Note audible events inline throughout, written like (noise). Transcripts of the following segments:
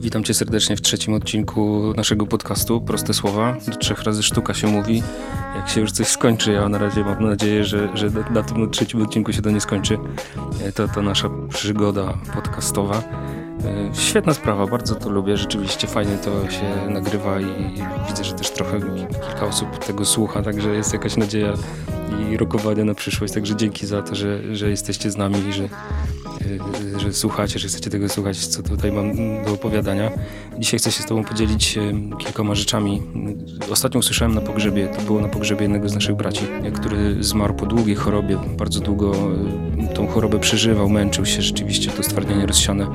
Witam cię serdecznie w trzecim odcinku naszego podcastu Proste Słowa. Do trzech razy sztuka się mówi. Jak się już coś skończy, ja na razie mam nadzieję, że, że na tym trzecim odcinku się to nie skończy. To, to nasza przygoda podcastowa. E, świetna sprawa, bardzo to lubię, rzeczywiście fajnie to się nagrywa i widzę, że też trochę kilka osób tego słucha, także jest jakaś nadzieja i rokowania na przyszłość, także dzięki za to, że, że jesteście z nami i że że słuchacie, że chcecie tego słuchać, co tutaj mam do opowiadania. Dzisiaj chcę się z Tobą podzielić kilkoma rzeczami. Ostatnio usłyszałem na pogrzebie, to było na pogrzebie jednego z naszych braci, który zmarł po długiej chorobie, bardzo długo tą chorobę przeżywał, męczył się rzeczywiście, to stwardnienie rozsiane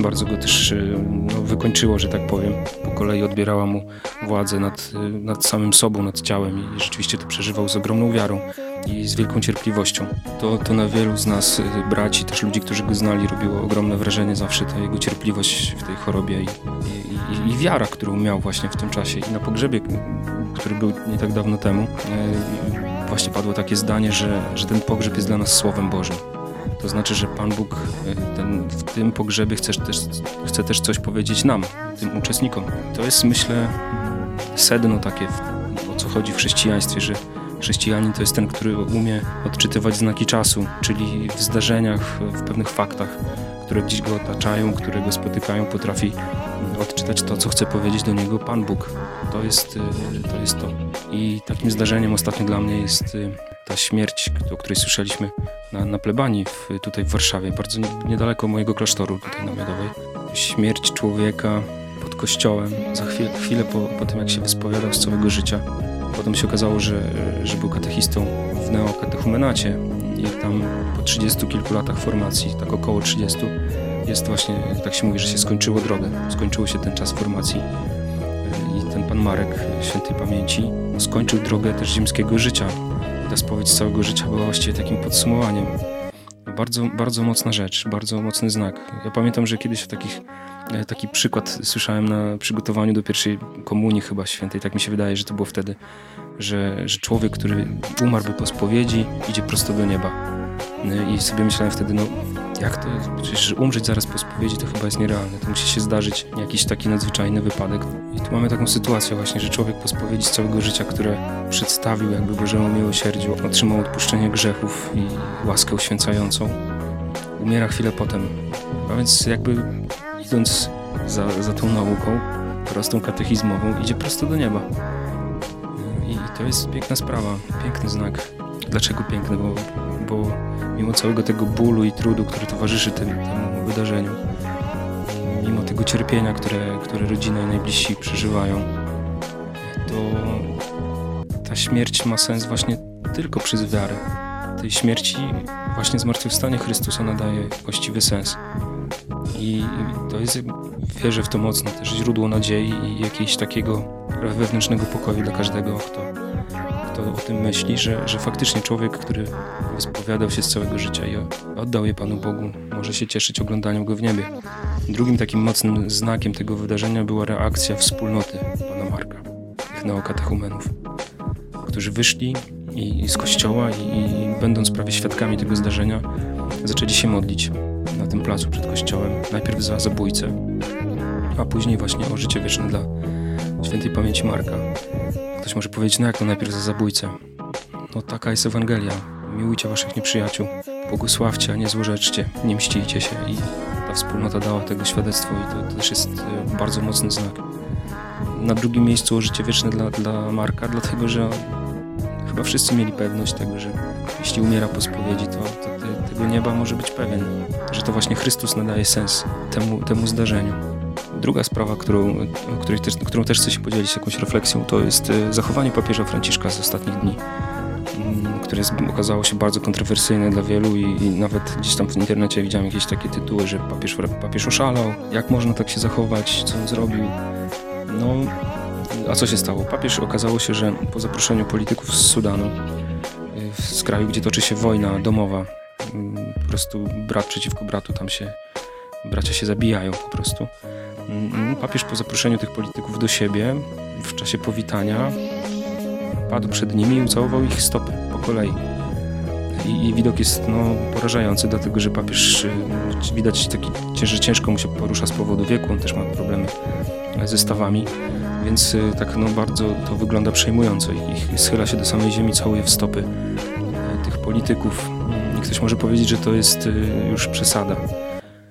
bardzo go też no, wykończyło, że tak powiem. Po kolei odbierała mu władzę nad, nad samym sobą, nad ciałem i rzeczywiście to przeżywał z ogromną wiarą i z wielką cierpliwością. To, to na wielu z nas, y, braci, też ludzi, którzy go znali, robiło ogromne wrażenie zawsze ta jego cierpliwość w tej chorobie i, i, i wiara, którą miał właśnie w tym czasie. I na pogrzebie, który był nie tak dawno temu, y, właśnie padło takie zdanie, że, że ten pogrzeb jest dla nas Słowem Bożym. To znaczy, że Pan Bóg y, ten, w tym pogrzebie chce też, chce też coś powiedzieć nam, tym uczestnikom. To jest, myślę, sedno takie, o co chodzi w chrześcijaństwie, że Chrześcijanin to jest ten, który umie odczytywać znaki czasu, czyli w zdarzeniach, w pewnych faktach, które gdzieś go otaczają, które go spotykają, potrafi odczytać to, co chce powiedzieć do niego Pan Bóg. To jest, y, to jest to. I takim zdarzeniem ostatnio dla mnie jest y, ta śmierć, o której słyszeliśmy na, na plebanii w, tutaj w Warszawie, bardzo niedaleko mojego klasztoru tutaj namiotowej. Śmierć człowieka pod kościołem, za chwilę, chwilę po, po tym, jak się wyspowiadał z całego życia Potem się okazało, że, że był katechistą w neokatechumenacie i tam po 30 kilku latach formacji, tak około 30, jest właśnie, tak się mówi, że się skończyło drogę. Skończyło się ten czas formacji i ten pan Marek świętej pamięci skończył drogę też ziemskiego życia. I ta spowiedź całego życia była właściwie takim podsumowaniem. Bardzo, bardzo mocna rzecz, bardzo mocny znak. Ja pamiętam, że kiedyś w takich E, taki przykład słyszałem na przygotowaniu do pierwszej komunii chyba świętej, tak mi się wydaje, że to było wtedy, że, że człowiek, który umarłby po spowiedzi, idzie prosto do nieba. E, I sobie myślałem wtedy, no jak to, przecież umrzeć zaraz po spowiedzi to chyba jest nierealne, to musi się zdarzyć jakiś taki nadzwyczajny wypadek. I tu mamy taką sytuację właśnie, że człowiek po spowiedzi z całego życia, które przedstawił jakby Bożemu miłosierdziu, otrzymał odpuszczenie grzechów i łaskę uświęcającą, umiera chwilę potem. A więc jakby idąc za, za tą nauką prostą katechizmową, idzie prosto do nieba. I to jest piękna sprawa, piękny znak. Dlaczego piękny? Bo, bo mimo całego tego bólu i trudu, który towarzyszy tym, temu wydarzeniu, mimo tego cierpienia, które, które rodzina i najbliżsi przeżywają, to ta śmierć ma sens właśnie tylko przez wiarę. Tej śmierci właśnie zmartwychwstanie Chrystusa nadaje właściwy sens. I to jest, wierzę w to mocno, też źródło nadziei i jakiegoś takiego wewnętrznego pokoju dla każdego, kto, kto o tym myśli, że, że faktycznie człowiek, który wyspowiadał się z całego życia i oddał je Panu Bogu, może się cieszyć oglądaniem go w niebie. Drugim takim mocnym znakiem tego wydarzenia była reakcja wspólnoty Pana Marka, tych neokatechumenów, którzy wyszli i, z kościoła i, i będąc prawie świadkami tego zdarzenia, zaczęli się modlić na tym placu przed kościołem. Najpierw za zabójcę, a później właśnie o życie wieczne dla świętej pamięci Marka. Ktoś może powiedzieć, no jak to najpierw za zabójcę? No taka jest Ewangelia. Miłujcie waszych nieprzyjaciół, błogosławcie, a nie złorzeczcie, nie mścijcie się. I ta wspólnota dała tego świadectwo i to, to też jest e, bardzo mocny znak. Na drugim miejscu o życie wieczne dla, dla Marka, dlatego że chyba wszyscy mieli pewność tego, że jeśli umiera po spowiedzi, to, to tego nieba może być pewien, że to właśnie Chrystus nadaje sens temu, temu zdarzeniu. Druga sprawa, którą, której też, którą też chcę się podzielić jakąś refleksją, to jest e, zachowanie papieża Franciszka z ostatnich dni, mm, które okazało się bardzo kontrowersyjne dla wielu i, i, nawet gdzieś tam w internecie widziałem jakieś takie tytuły, że papież, papież oszalał, jak można tak się zachować, co on zrobił. No, a co się stało? Papież okazało się, że po zaproszeniu polityków z Sudanu, y, z kraju, gdzie toczy się wojna domowa, po prostu brat przeciwko bratu, tam się bracia się zabijają po prostu. Mm, papież po zaproszeniu tych polityków do siebie w czasie powitania padł przed nimi i ucałował ich stopy po kolei. I, i widok jest no, porażający, dlatego że papież widać taki, że ciężko mu się porusza z powodu wieku, on też ma problemy ze stawami, więc tak no, bardzo to wygląda przejmująco i, schyla się do samej ziemi, całuje w stopy tych polityków. Ktoś może powiedzieć, że to jest już przesada.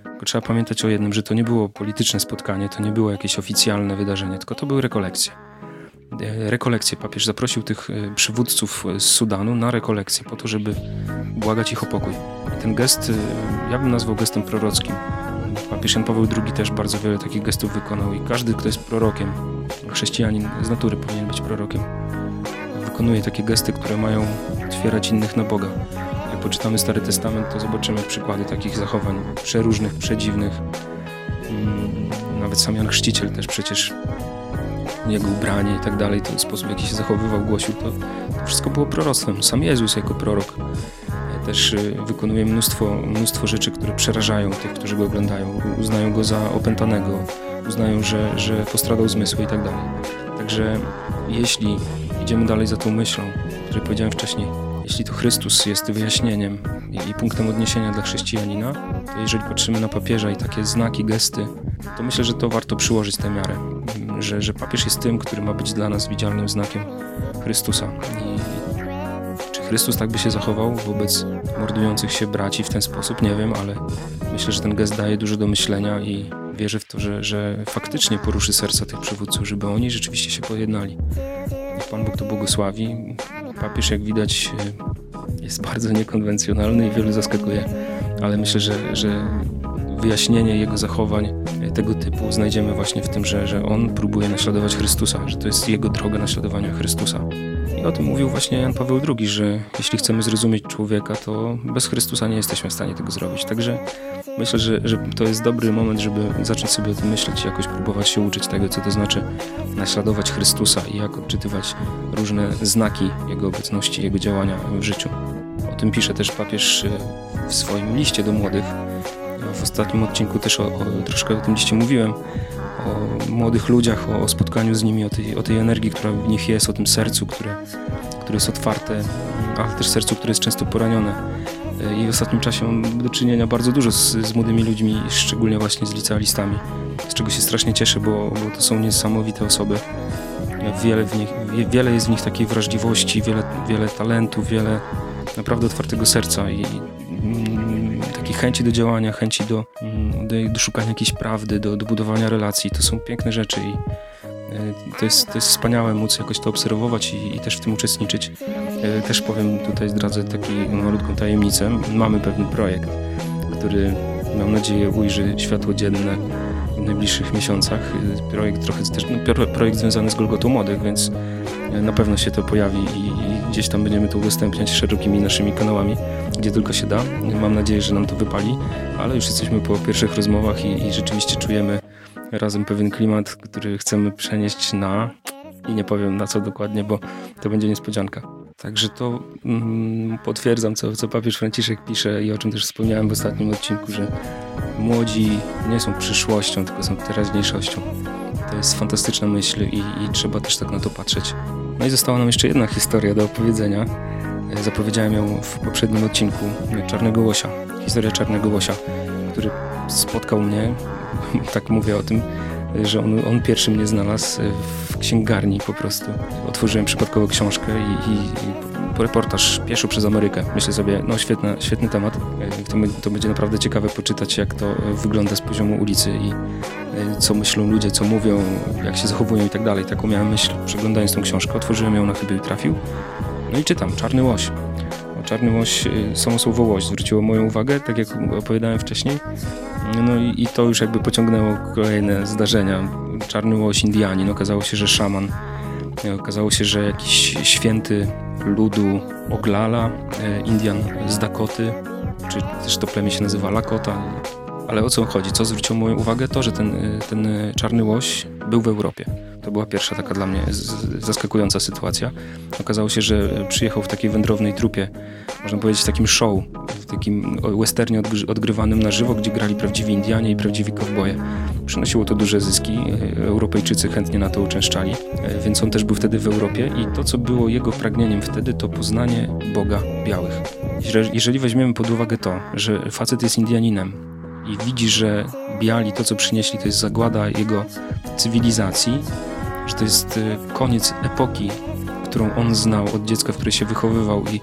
Tylko trzeba pamiętać o jednym, że to nie było polityczne spotkanie, to nie było jakieś oficjalne wydarzenie, tylko to były rekolekcje. E, rekolekcje. Papież zaprosił tych e, przywódców z Sudanu na rekolekcje po to, żeby błagać ich o pokój. I ten gest, ja bym nazwał gestem prorockim. Papież Jan Paweł II też bardzo wiele takich gestów wykonał i każdy, kto jest prorokiem, chrześcijanin z natury powinien być prorokiem, wykonuje takie gesty, które mają otwierać innych na Boga poczytamy Stary Testament, to zobaczymy przykłady takich zachowań przeróżnych, przedziwnych. Mm, nawet sam Jan Chrzciciel też przecież jego ubranie i tak dalej, ten sposób w jaki się zachowywał, głosił, to, wszystko było proroctwem. Sam Jezus jako prorok też y, wykonuje mnóstwo, mnóstwo rzeczy, które przerażają tych, którzy go oglądają. Uznają go za opętanego, uznają, że, że postradał zmysły i tak dalej. Także jeśli idziemy dalej za tą myślą, o której powiedziałem wcześniej, jeśli to Chrystus jest wyjaśnieniem i, punktem odniesienia dla chrześcijanina, to jeżeli patrzymy na papieża i takie znaki, gesty, to myślę, że to warto przyłożyć tę miarę, że, że papież jest tym, który ma być dla nas widzialnym znakiem Chrystusa. I, czy Chrystus tak by się zachował wobec mordujących się braci w ten sposób? Nie wiem, ale myślę, że ten gest daje dużo do myślenia i wierzę w to, że, że faktycznie poruszy serca tych przywódców, żeby oni rzeczywiście się pojednali. Niech Pan Bóg to błogosławi. Papież, jak widać, jest bardzo niekonwencjonalny i wielu zaskakuje, ale myślę, że, że wyjaśnienie jego zachowań tego typu znajdziemy właśnie w tym, że, że on próbuje naśladować Chrystusa, że to jest jego droga naśladowania Chrystusa. I o tym mówił właśnie Jan Paweł II, że jeśli chcemy zrozumieć człowieka, to bez Chrystusa nie jesteśmy w stanie tego zrobić. Także myślę, że, że to jest dobry moment, żeby zacząć sobie o tym myśleć i jakoś próbować się uczyć tego, co to znaczy naśladować Chrystusa i jak odczytywać różne znaki Jego obecności, Jego działania w życiu. O tym pisze też papież e, w swoim liście do młodych. W ostatnim odcinku też o, o, troszkę o tym liście mówiłem, o młodych ludziach, o, o spotkaniu z nimi, o tej, o tej energii, która w nich jest, o tym sercu, które, które jest otwarte, ale też sercu, które jest często poranione. E, I w ostatnim czasie mam do czynienia bardzo dużo z, z młodymi ludźmi, szczególnie właśnie z licealistami, z czego się strasznie cieszę, bo, bo to są niesamowite osoby. Wiele, w nich, wiele jest w nich takiej wrażliwości, wiele, wiele talentów, wiele naprawdę otwartego serca i chęci do działania, chęci do, mm, do, do szukania jakiejś prawdy, do, do budowania relacji. To są piękne rzeczy i e, to jest, to jest wspaniałe móc jakoś to obserwować i, i też w tym uczestniczyć. E, też powiem, tutaj zdradzę taką malutką tajemnicę. Mamy pewien projekt, który mam nadzieję ujrzy światło dzienne w najbliższych miesiącach. E, projekt trochę też, no, projekt związany z Golgotą Młodych, więc na pewno się to pojawi i gdzieś tam będziemy to udostępniać szerokimi naszymi kanałami, gdzie tylko się da. Mam nadzieję, że nam to wypali, ale już jesteśmy po pierwszych rozmowach i, i rzeczywiście czujemy razem pewien klimat, który chcemy przenieść na i nie powiem na co dokładnie, bo to będzie niespodzianka. Także to mm, potwierdzam, co, co papież Franciszek pisze i o czym też wspomniałem w ostatnim odcinku, że młodzi nie są przyszłością, tylko są teraźniejszością. To jest fantastyczna myśl i, i trzeba też tak na to patrzeć. No i została nam jeszcze jedna historia do opowiedzenia. E, zapowiedziałem ją w poprzednim odcinku Czarnego Łosia. Historia Czarnego Łosia, który spotkał mnie, (laughs) tak mówię o tym, że on, on pierwszy mnie znalazł w księgarni po prostu. Otworzyłem przypadkowo książkę i, i, i reportaż pieszo przez Amerykę. Myślę sobie, no świetny, świetny temat. E, to, to, będzie naprawdę ciekawe poczytać, jak to wygląda z poziomu ulicy i e, co myślą ludzie, co mówią, jak się zachowują i tak dalej. Taką miałem myśl, przeglądając tą książkę. Otworzyłem ją na chyba i trafił. No i czytam, Czarny Łoś. Czarny Łoś, e, samo słowo łoś zwróciło moją uwagę, tak jak opowiadałem wcześniej. No i, i, to już jakby pociągnęło kolejne zdarzenia. Czarny łoś Indianin, okazało się, że szaman. Okazało się, że jakiś święty ludu Oglala, e, Indian z Dakoty, czy też to plemię się nazywa Lakota. Ale o co chodzi? Co zwróciło moją uwagę? To, że ten, e, ten czarny łoś był w Europie. To była pierwsza taka dla mnie zaskakująca sytuacja. Okazało się, że przyjechał w takiej wędrownej trupie, można powiedzieć takim show, w takim westernie odgrywanym na żywo, gdzie grali prawdziwi Indianie i prawdziwi kowboje. Przynosiło to duże zyski, Europejczycy chętnie na to uczęszczali, więc on też był wtedy w Europie i to, co było jego pragnieniem wtedy, to poznanie Boga białych. Jeżeli weźmiemy pod uwagę to, że facet jest Indianinem i widzi, że biali to, co przynieśli, to jest zagłada jego cywilizacji, że to jest koniec epoki, którą on znał od dziecka, w której się wychowywał i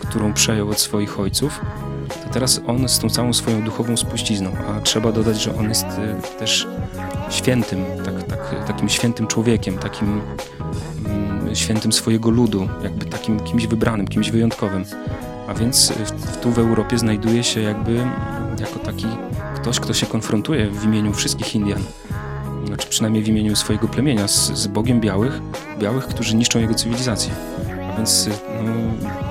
którą przejął od swoich ojców, to teraz on z tą całą swoją duchową spuścizną, a trzeba dodać, że on jest e, też świętym, tak, tak, takim świętym człowiekiem, takim mm, świętym swojego ludu, jakby takim kimś wybranym, kimś wyjątkowym. A więc w, tu w Europie znajduje się jakby jako taki ktoś, kto się konfrontuje w imieniu wszystkich Indian, znaczy przynajmniej w imieniu swojego plemienia, z, z Bogiem Białych, Białych, którzy niszczą jego cywilizację. A więc no,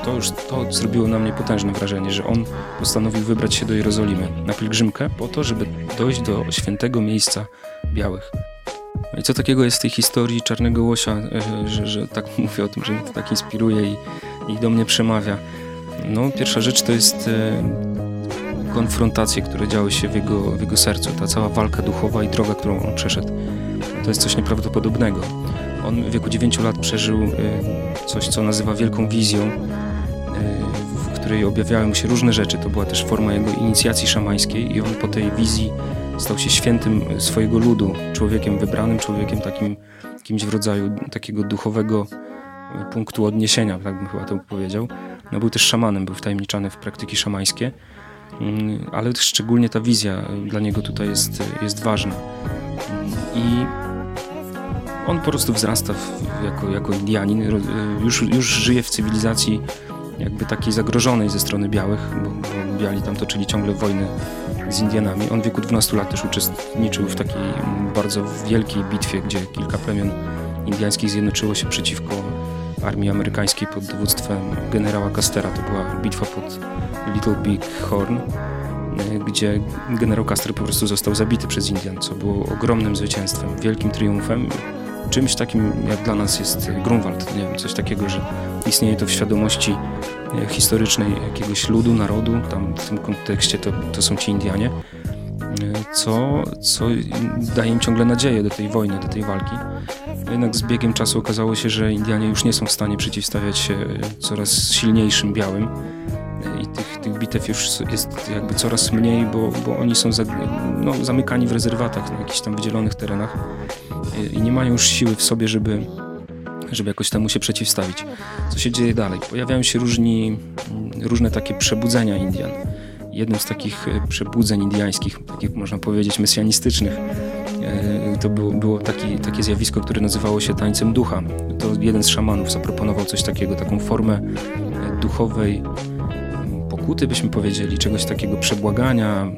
to już to zrobiło na mnie potężne wrażenie, że on postanowił wybrać się do Jerozolimy na pielgrzymkę po to, żeby dojść do świętego miejsca białych. No I co takiego jest w tej historii Czarnego Łosia, e, że, że tak (laughs) mówię o tym, że mnie to tak inspiruje i, i do mnie przemawia? No, pierwsza rzecz to jest e, konfrontacje, które działy się w jego, w jego sercu, ta cała walka duchowa i droga, którą on przeszedł. To jest coś nieprawdopodobnego. On w wieku 9 lat przeżył y, coś, co nazywa wielką wizją, y, w której objawiały mu się różne rzeczy. To była też forma jego inicjacji szamańskiej i on po tej wizji stał się świętym swojego ludu, człowiekiem wybranym, człowiekiem takim, kimś w rodzaju takiego duchowego y, punktu odniesienia, tak bym chyba to powiedział. No, był też szamanem, był wtajemniczany w praktyki szamańskie, ale szczególnie ta wizja dla niego tutaj jest, jest ważna. Mm, I on po prostu wzrasta w, jako, jako Indianin, już, już żyje w cywilizacji jakby takiej zagrożonej ze strony białych, bo, bo biali tam toczyli ciągle wojny z Indianami. On w wieku 12 lat też uczestniczył w takiej bardzo wielkiej bitwie, gdzie kilka plemion indiańskich zjednoczyło się przeciwko armii amerykańskiej pod dowództwem generała Castera. To była bitwa pod Little Big Horn, gdzie generał Custer po prostu został zabity przez Indian, co było ogromnym zwycięstwem, wielkim triumfem czymś takim jak dla nas jest Grunwald, nie wiem, coś takiego, że istnieje to w świadomości e, historycznej jakiegoś ludu, narodu, tam w tym kontekście to, to są ci Indianie, e, co, co daje im ciągle nadzieję do tej wojny, do tej walki. Jednak z biegiem czasu okazało się, że Indianie już nie są w stanie przeciwstawiać się coraz silniejszym białym i tych, tych bitew już jest jakby coraz mniej, bo, bo oni są za, no, zamykani w rezerwatach, na jakichś tam wydzielonych terenach i nie mają już siły w sobie, żeby, żeby jakoś temu się przeciwstawić. Co się dzieje dalej? Pojawiają się różni, różne takie przebudzenia Indian. Jednym z takich e, przebudzeń indiańskich, takich można powiedzieć mesjanistycznych, e, to było, taki, takie zjawisko, które nazywało się tańcem ducha. To jeden z szamanów zaproponował coś takiego, taką formę e, duchowej pokuty, byśmy powiedzieli, czegoś takiego przebłagania,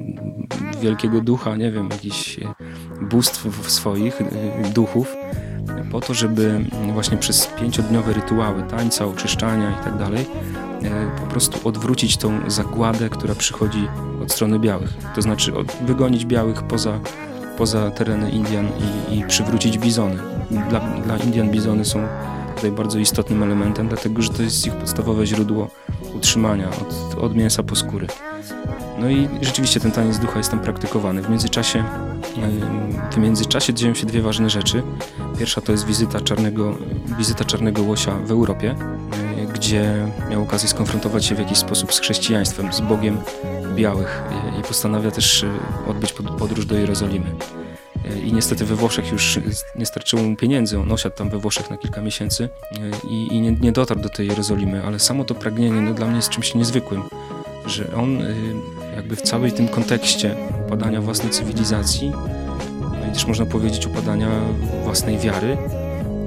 wielkiego ducha, nie wiem, jakichś e, bóstw swoich, e, duchów, po to, żeby właśnie przez pięciodniowe rytuały tańca, oczyszczania i tak dalej, e, po prostu odwrócić tą zagładę, która przychodzi od strony białych. To znaczy wygonić białych poza, poza tereny Indian i, i przywrócić bizony. Dla, dla Indian bizony są tutaj bardzo istotnym elementem, dlatego że to jest ich podstawowe źródło utrzymania od, od mięsa po skóry. No i rzeczywiście ten taniec ducha jest tam praktykowany. W międzyczasie, w międzyczasie dzieją się dwie ważne rzeczy. Pierwsza to jest wizyta czarnego, wizyta czarnego łosia w Europie, gdzie miał okazję skonfrontować się w jakiś sposób z chrześcijaństwem, z Bogiem białych i postanawia też e, odbyć podróż do Jerozolimy. E, I niestety we Włoszech już nie starczyło mu pieniędzy. On osiadł tam we Włoszech na kilka miesięcy i, i nie, nie, dotarł do tej Jerozolimy, ale samo to pragnienie no, dla mnie jest czymś niezwykłym, że on jakby w całej tym kontekście upadania własnej cywilizacji, no i też można powiedzieć upadania własnej wiary,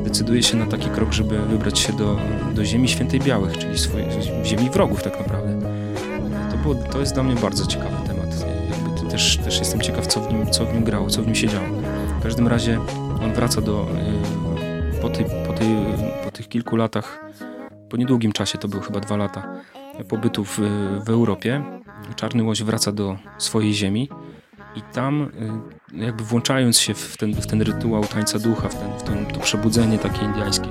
decyduje się na taki krok, żeby wybrać się do, do ziemi świętej białych, czyli swojej, ziemi wrogów tak naprawdę. To, było, to jest dla mnie bardzo ciekawy temat. Jakby też, też jestem ciekaw, co w, nim, co w nim grało, co w nim się działo. W każdym razie on wraca do, y, po, tej, po, tej, po tych kilku latach, po niedługim czasie, to były chyba dwa lata pobytu w, w Europie, Czarny Łoś wraca do swojej ziemi i tam y, jakby włączając się w ten, w ten rytuał tańca ducha, w, ten, w ten, to przebudzenie takie indiańskie,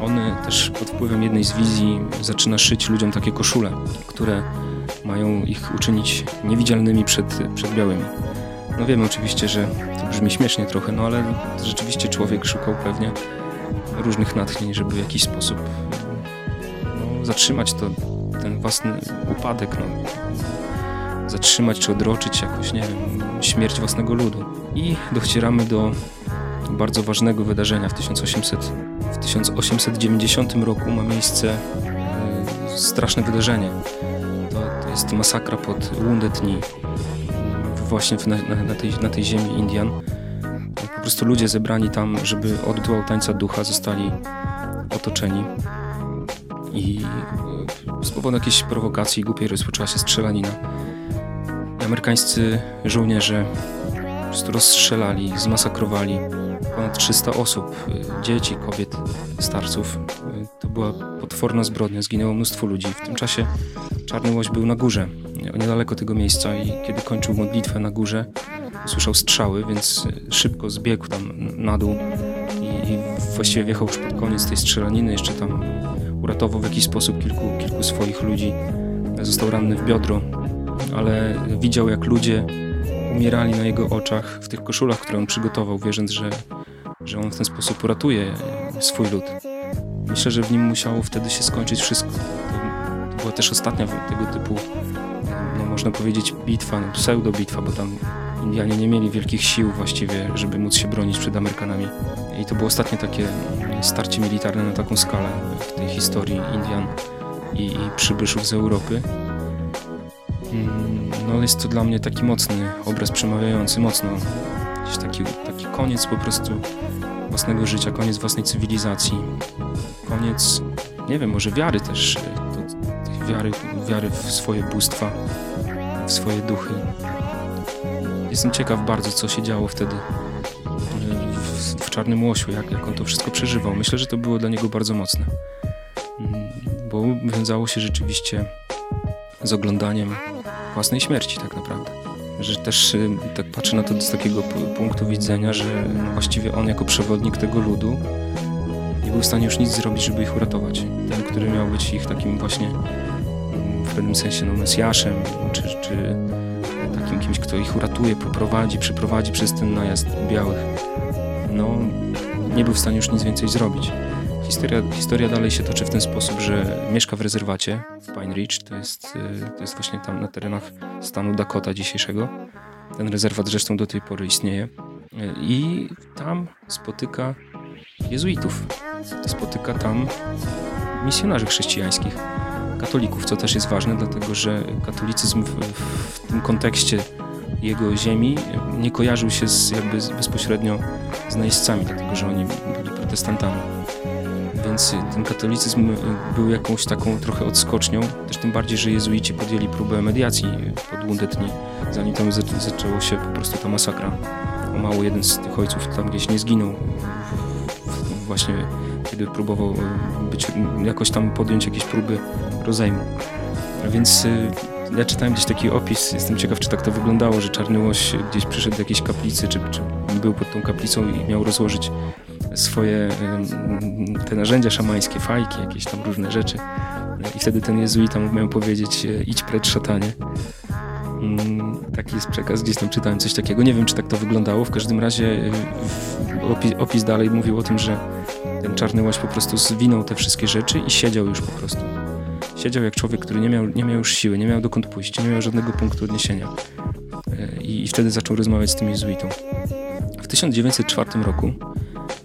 on też pod wpływem jednej z wizji zaczyna szyć ludziom takie koszule, które mają ich uczynić niewidzialnymi przed, przed białymi. No wiemy oczywiście, że to brzmi śmiesznie trochę, no ale rzeczywiście człowiek szukał pewnie różnych natchnień, żeby w jakiś sposób no, zatrzymać to, ten własny upadek, no. Zatrzymać czy odroczyć jakoś, nie wiem, śmierć własnego ludu. I docieramy do bardzo ważnego wydarzenia w 1800, w 1890 roku ma miejsce e, straszne wydarzenie. To, to jest masakra pod Wounded Knee, właśnie na, na, tej, na tej ziemi Indian. Po prostu ludzie zebrani tam, żeby od rytuał tańca ducha zostali otoczeni i z powodu jakiejś prowokacji głupiej rozpoczęła się strzelanina. Amerykańscy żołnierze rozstrzelali, zmasakrowali ponad 300 osób, dzieci, kobiet, starców. To była potworna zbrodnia, zginęło mnóstwo ludzi. W tym czasie Czarny Łoś był na górze, niedaleko tego miejsca i kiedy kończył modlitwę na górze, usłyszał strzały, więc szybko zbiegł tam na dół i, i właściwie wjechał już pod koniec tej strzelaniny, jeszcze tam uratował w jakiś sposób kilku, kilku swoich ludzi. Został ranny w biodro, ale widział jak ludzie umierali na jego oczach w tych koszulach, które on przygotował, wierząc, że, że on w ten sposób uratuje swój lud. Myślę, że w nim musiało wtedy się skończyć wszystko. To, była też ostatnia tego typu, no można powiedzieć, bitwa, no pseudo-bitwa, bo tam Indianie nie mieli wielkich sił właściwie, żeby móc się bronić przed Amerykanami. I to było ostatnie takie starcie militarne na taką skalę w tej historii Indian i, i przybyszów z Europy. Mm, no jest to dla mnie taki mocny obraz przemawiający mocno. Gdzieś taki, taki koniec po prostu własnego życia, koniec własnej cywilizacji, koniec, nie wiem, może wiary też, to, wiary, wiary w swoje bóstwa, w swoje duchy. Jestem ciekaw bardzo, co się działo wtedy w, w Czarnym Łosiu, jak, jak on to wszystko przeżywał. Myślę, że to było dla niego bardzo mocne, mm, bo wiązało się rzeczywiście z oglądaniem własnej śmierci tak naprawdę. Że też y, tak patrzę na to z takiego punktu widzenia, że właściwie on jako przewodnik tego ludu nie był w stanie już nic zrobić, żeby ich uratować. Ten, który miał być ich takim właśnie w pewnym sensie no, mesjaszem, czy, czy takim kimś, kto ich uratuje, poprowadzi, przyprowadzi przez ten najazd białych, no nie był w stanie już nic więcej zrobić. Historia, historia dalej się toczy w ten sposób, że mieszka w rezerwacie w Pine Ridge, to jest, y, to jest właśnie tam na terenach stanu Dakota dzisiejszego. Ten rezerwat zresztą do tej pory istnieje. Y, I tam spotyka jezuitów. Spotyka tam misjonarzy chrześcijańskich, katolików, co też jest ważne, dlatego że katolicyzm w, w tym kontekście jego ziemi nie kojarzył się z, jakby bezpośrednio z najeźdźcami, dlatego że oni byli protestantami więc ten katolicyzm był jakąś taką trochę odskocznią, też tym bardziej, że jezuici podjęli próbę mediacji pod Wounded zanim tam zaczęło się po prostu ta masakra. O mało jeden z tych ojców tam gdzieś nie zginął, właśnie kiedy próbował być, jakoś tam podjąć jakieś próby rozejmu. Więc y, ja czytałem gdzieś taki opis, jestem ciekaw, czy tak to wyglądało, że Czarny Łoś gdzieś przyszedł do jakiejś kaplicy, czy, czy był pod tą kaplicą i miał rozłożyć swoje te narzędzia szamańskie, fajki, jakieś tam różne rzeczy. I wtedy ten jezuita mógł miał powiedzieć e, idź precz szatanie. Mm, taki jest przekaz, gdzieś tam czytałem coś takiego. Nie wiem, czy tak to wyglądało. W każdym razie e, opis, dalej mówił o tym, że ten czarny łaś po prostu zwinął te wszystkie rzeczy i siedział już po prostu. Siedział jak człowiek, który nie miał, nie miał już siły, nie miał dokąd pójść, nie miał żadnego punktu odniesienia. E, I, i wtedy zaczął rozmawiać z tym jezuitą. W 1904 roku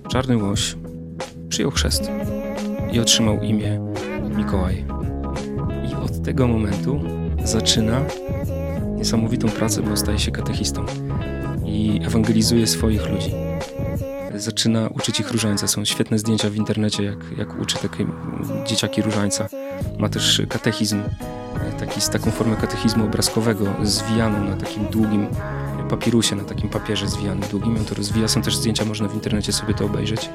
Czarny Łoś przyjął chrzest i otrzymał imię Mikołaj. I od tego momentu zaczyna niesamowitą pracę, bo staje się katechistą i ewangelizuje swoich ludzi. Zaczyna uczyć ich różańca. Są świetne zdjęcia w internecie, jak, jak uczy takie dzieciaki różańca. Ma też katechizm, taki, z taką formę katechizmu obrazkowego, zwijaną na takim długim papirusie, na takim papierze zwijanym długim. On to rozwija. Są też zdjęcia, można w internecie sobie to obejrzeć.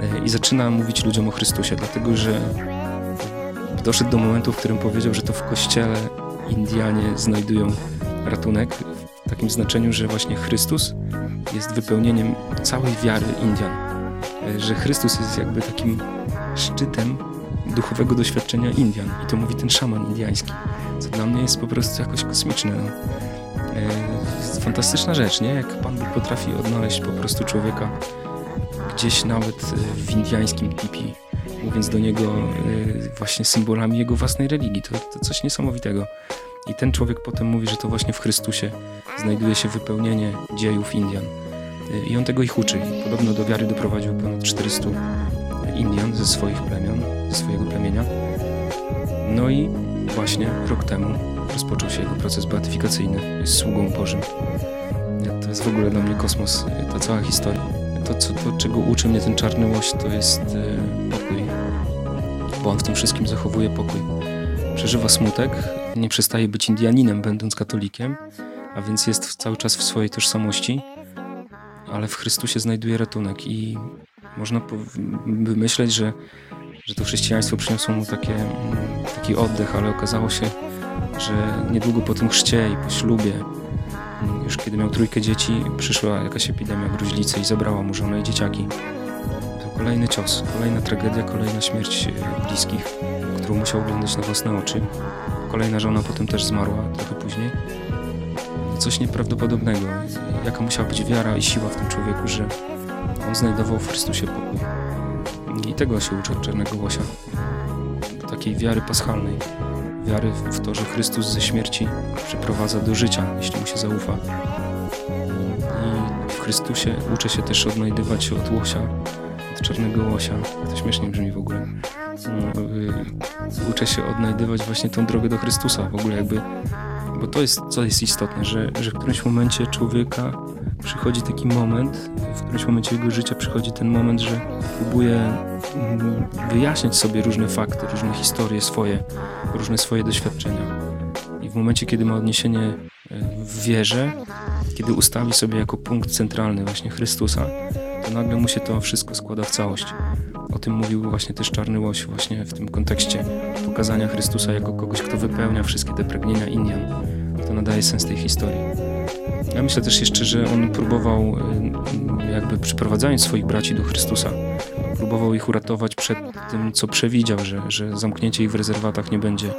E, I zaczyna mówić ludziom o Chrystusie, dlatego że doszedł do momentu, w którym powiedział, że to w kościele Indianie znajdują ratunek w takim znaczeniu, że właśnie Chrystus jest wypełnieniem całej wiary Indian. E, że Chrystus jest jakby takim szczytem duchowego doświadczenia Indian. I to mówi ten szaman indiański, co dla mnie jest po prostu jakoś kosmiczne. No. Fantastyczna rzecz, nie? Jak Pan Bóg potrafi odnaleźć po prostu człowieka gdzieś nawet y, w indiańskim tipi, mówiąc do niego y, właśnie symbolami jego własnej religii. To, to coś niesamowitego. I ten człowiek potem mówi, że to właśnie w Chrystusie znajduje się wypełnienie dziejów Indian. I on tego ich uczy. Podobno do wiary doprowadził ponad 400 Indian ze swoich plemion, ze swojego plemienia. No i właśnie rok temu rozpoczął się jego proces beatyfikacyjny. Jest sługą Bożym. To jest w ogóle dla mnie kosmos, ta cała historia. To, co, to czego uczy mnie ten czarny łoś, to jest e, pokój. Bo on w tym wszystkim zachowuje pokój. Przeżywa smutek, nie przestaje być Indianinem, będąc katolikiem, a więc jest cały czas w swojej tożsamości, ale w Chrystusie znajduje ratunek i można by myśleć, że, że to chrześcijaństwo przyniosło mu takie, taki oddech, ale okazało się, że niedługo po tym chrzcie i po ślubie, już kiedy miał trójkę dzieci, przyszła jakaś epidemia gruźlicy i zabrała mu żonę i dzieciaki. To kolejny cios, kolejna tragedia, kolejna śmierć bliskich, którą musiał oglądać na własne oczy. Kolejna żona potem też zmarła trochę później. Coś nieprawdopodobnego. Jaka musiała być wiara i siła w tym człowieku, że on znajdował w Chrystusie pokój. I tego się uczy od Czarnego Łosia. Takiej wiary paschalnej. Wiary w to, że Chrystus ze śmierci przyprowadza do życia, jeśli mu się zaufa. I w Chrystusie uczę się też odnajdywać od łosia, od Czarnego Łosia. To śmiesznie brzmi w ogóle. No, y, uczę się odnajdywać właśnie tą drogę do Chrystusa. W ogóle jakby bo to jest, co jest istotne, że, że w którymś momencie człowieka przychodzi taki moment, w którymś momencie jego życia przychodzi ten moment, że próbuje mm, wyjaśniać sobie różne fakty, różne historie swoje, różne swoje doświadczenia. I w momencie, kiedy ma odniesienie e, w wierze, kiedy ustawi sobie jako punkt centralny właśnie Chrystusa, to nagle mu się to wszystko składa w całość. O tym mówił właśnie też Czarny Łoś właśnie w tym kontekście pokazania Chrystusa jako kogoś, kto wypełnia wszystkie te pragnienia Indian. Nadaje sens tej historii. Ja myślę też jeszcze, że on próbował, y, jakby przyprowadzając swoich braci do Chrystusa, próbował ich uratować przed tym, co przewidział, że, że zamknięcie ich w rezerwatach nie będzie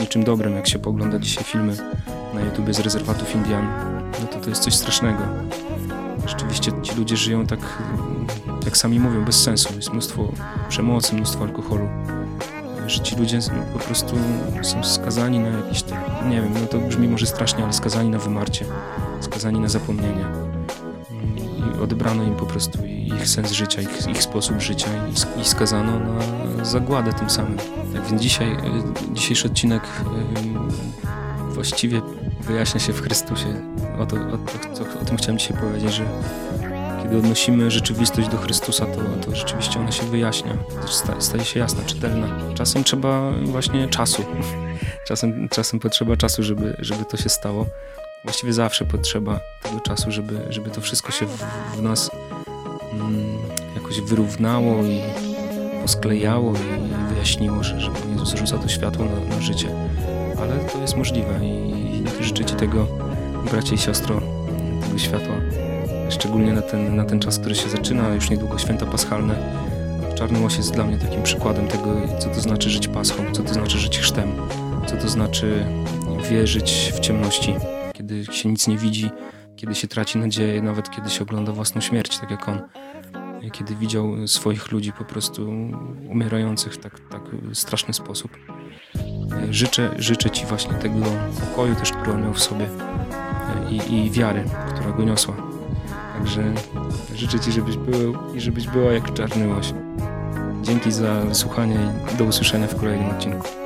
niczym dobrym. Jak się pogląda dzisiaj filmy na YouTube z rezerwatów Indian, no to to jest coś strasznego. Rzeczywiście ci ludzie żyją tak jak sami mówią, bez sensu. Jest mnóstwo przemocy, mnóstwo alkoholu. Że ci ludzie po prostu są skazani na jakiś, nie wiem, no to brzmi może strasznie, ale skazani na wymarcie, skazani na zapomnienie. I odebrano im po prostu ich sens życia, ich, ich sposób życia i, i skazano na zagładę tym samym. Tak więc dzisiaj, e, dzisiejszy odcinek właściwie wyjaśnia się w Chrystusie. O, to, o, to, o tym chciałem dzisiaj powiedzieć, że kiedy odnosimy rzeczywistość do Chrystusa, to, to rzeczywiście ona się wyjaśnia, staje się jasna, czytelna. Czasem trzeba właśnie czasu. (laughs) Czasem, czasem potrzeba czasu, żeby, żeby to się stało. Właściwie zawsze potrzeba tego czasu, żeby, żeby to wszystko się w, w nas mm, jakoś wyrównało i posklejało i wyjaśniło, że, że Pan Jezus rzuca to światło na, na życie. Ale to jest możliwe i, i życzę Ci tego, bracie i siostro, tego światła szczególnie na ten, na ten czas, który się zaczyna, już niedługo święta paschalne. Czarny łoś jest dla mnie takim przykładem tego, co to znaczy żyć paschą, co to znaczy żyć chrztem, co to znaczy wierzyć w ciemności, kiedy się nic nie widzi, kiedy się traci nadzieję, nawet kiedy się ogląda własną śmierć, tak jak on. Kiedy widział swoich ludzi po prostu umierających w tak, tak straszny sposób. Życzę, życzę Ci właśnie tego pokoju też, który on miał w sobie i, i wiary, która go niosła. Także życzę Ci, żebyś był i żebyś była jak czarny łoś. Dzięki za wysłuchanie i do usłyszenia w kolejnym odcinku.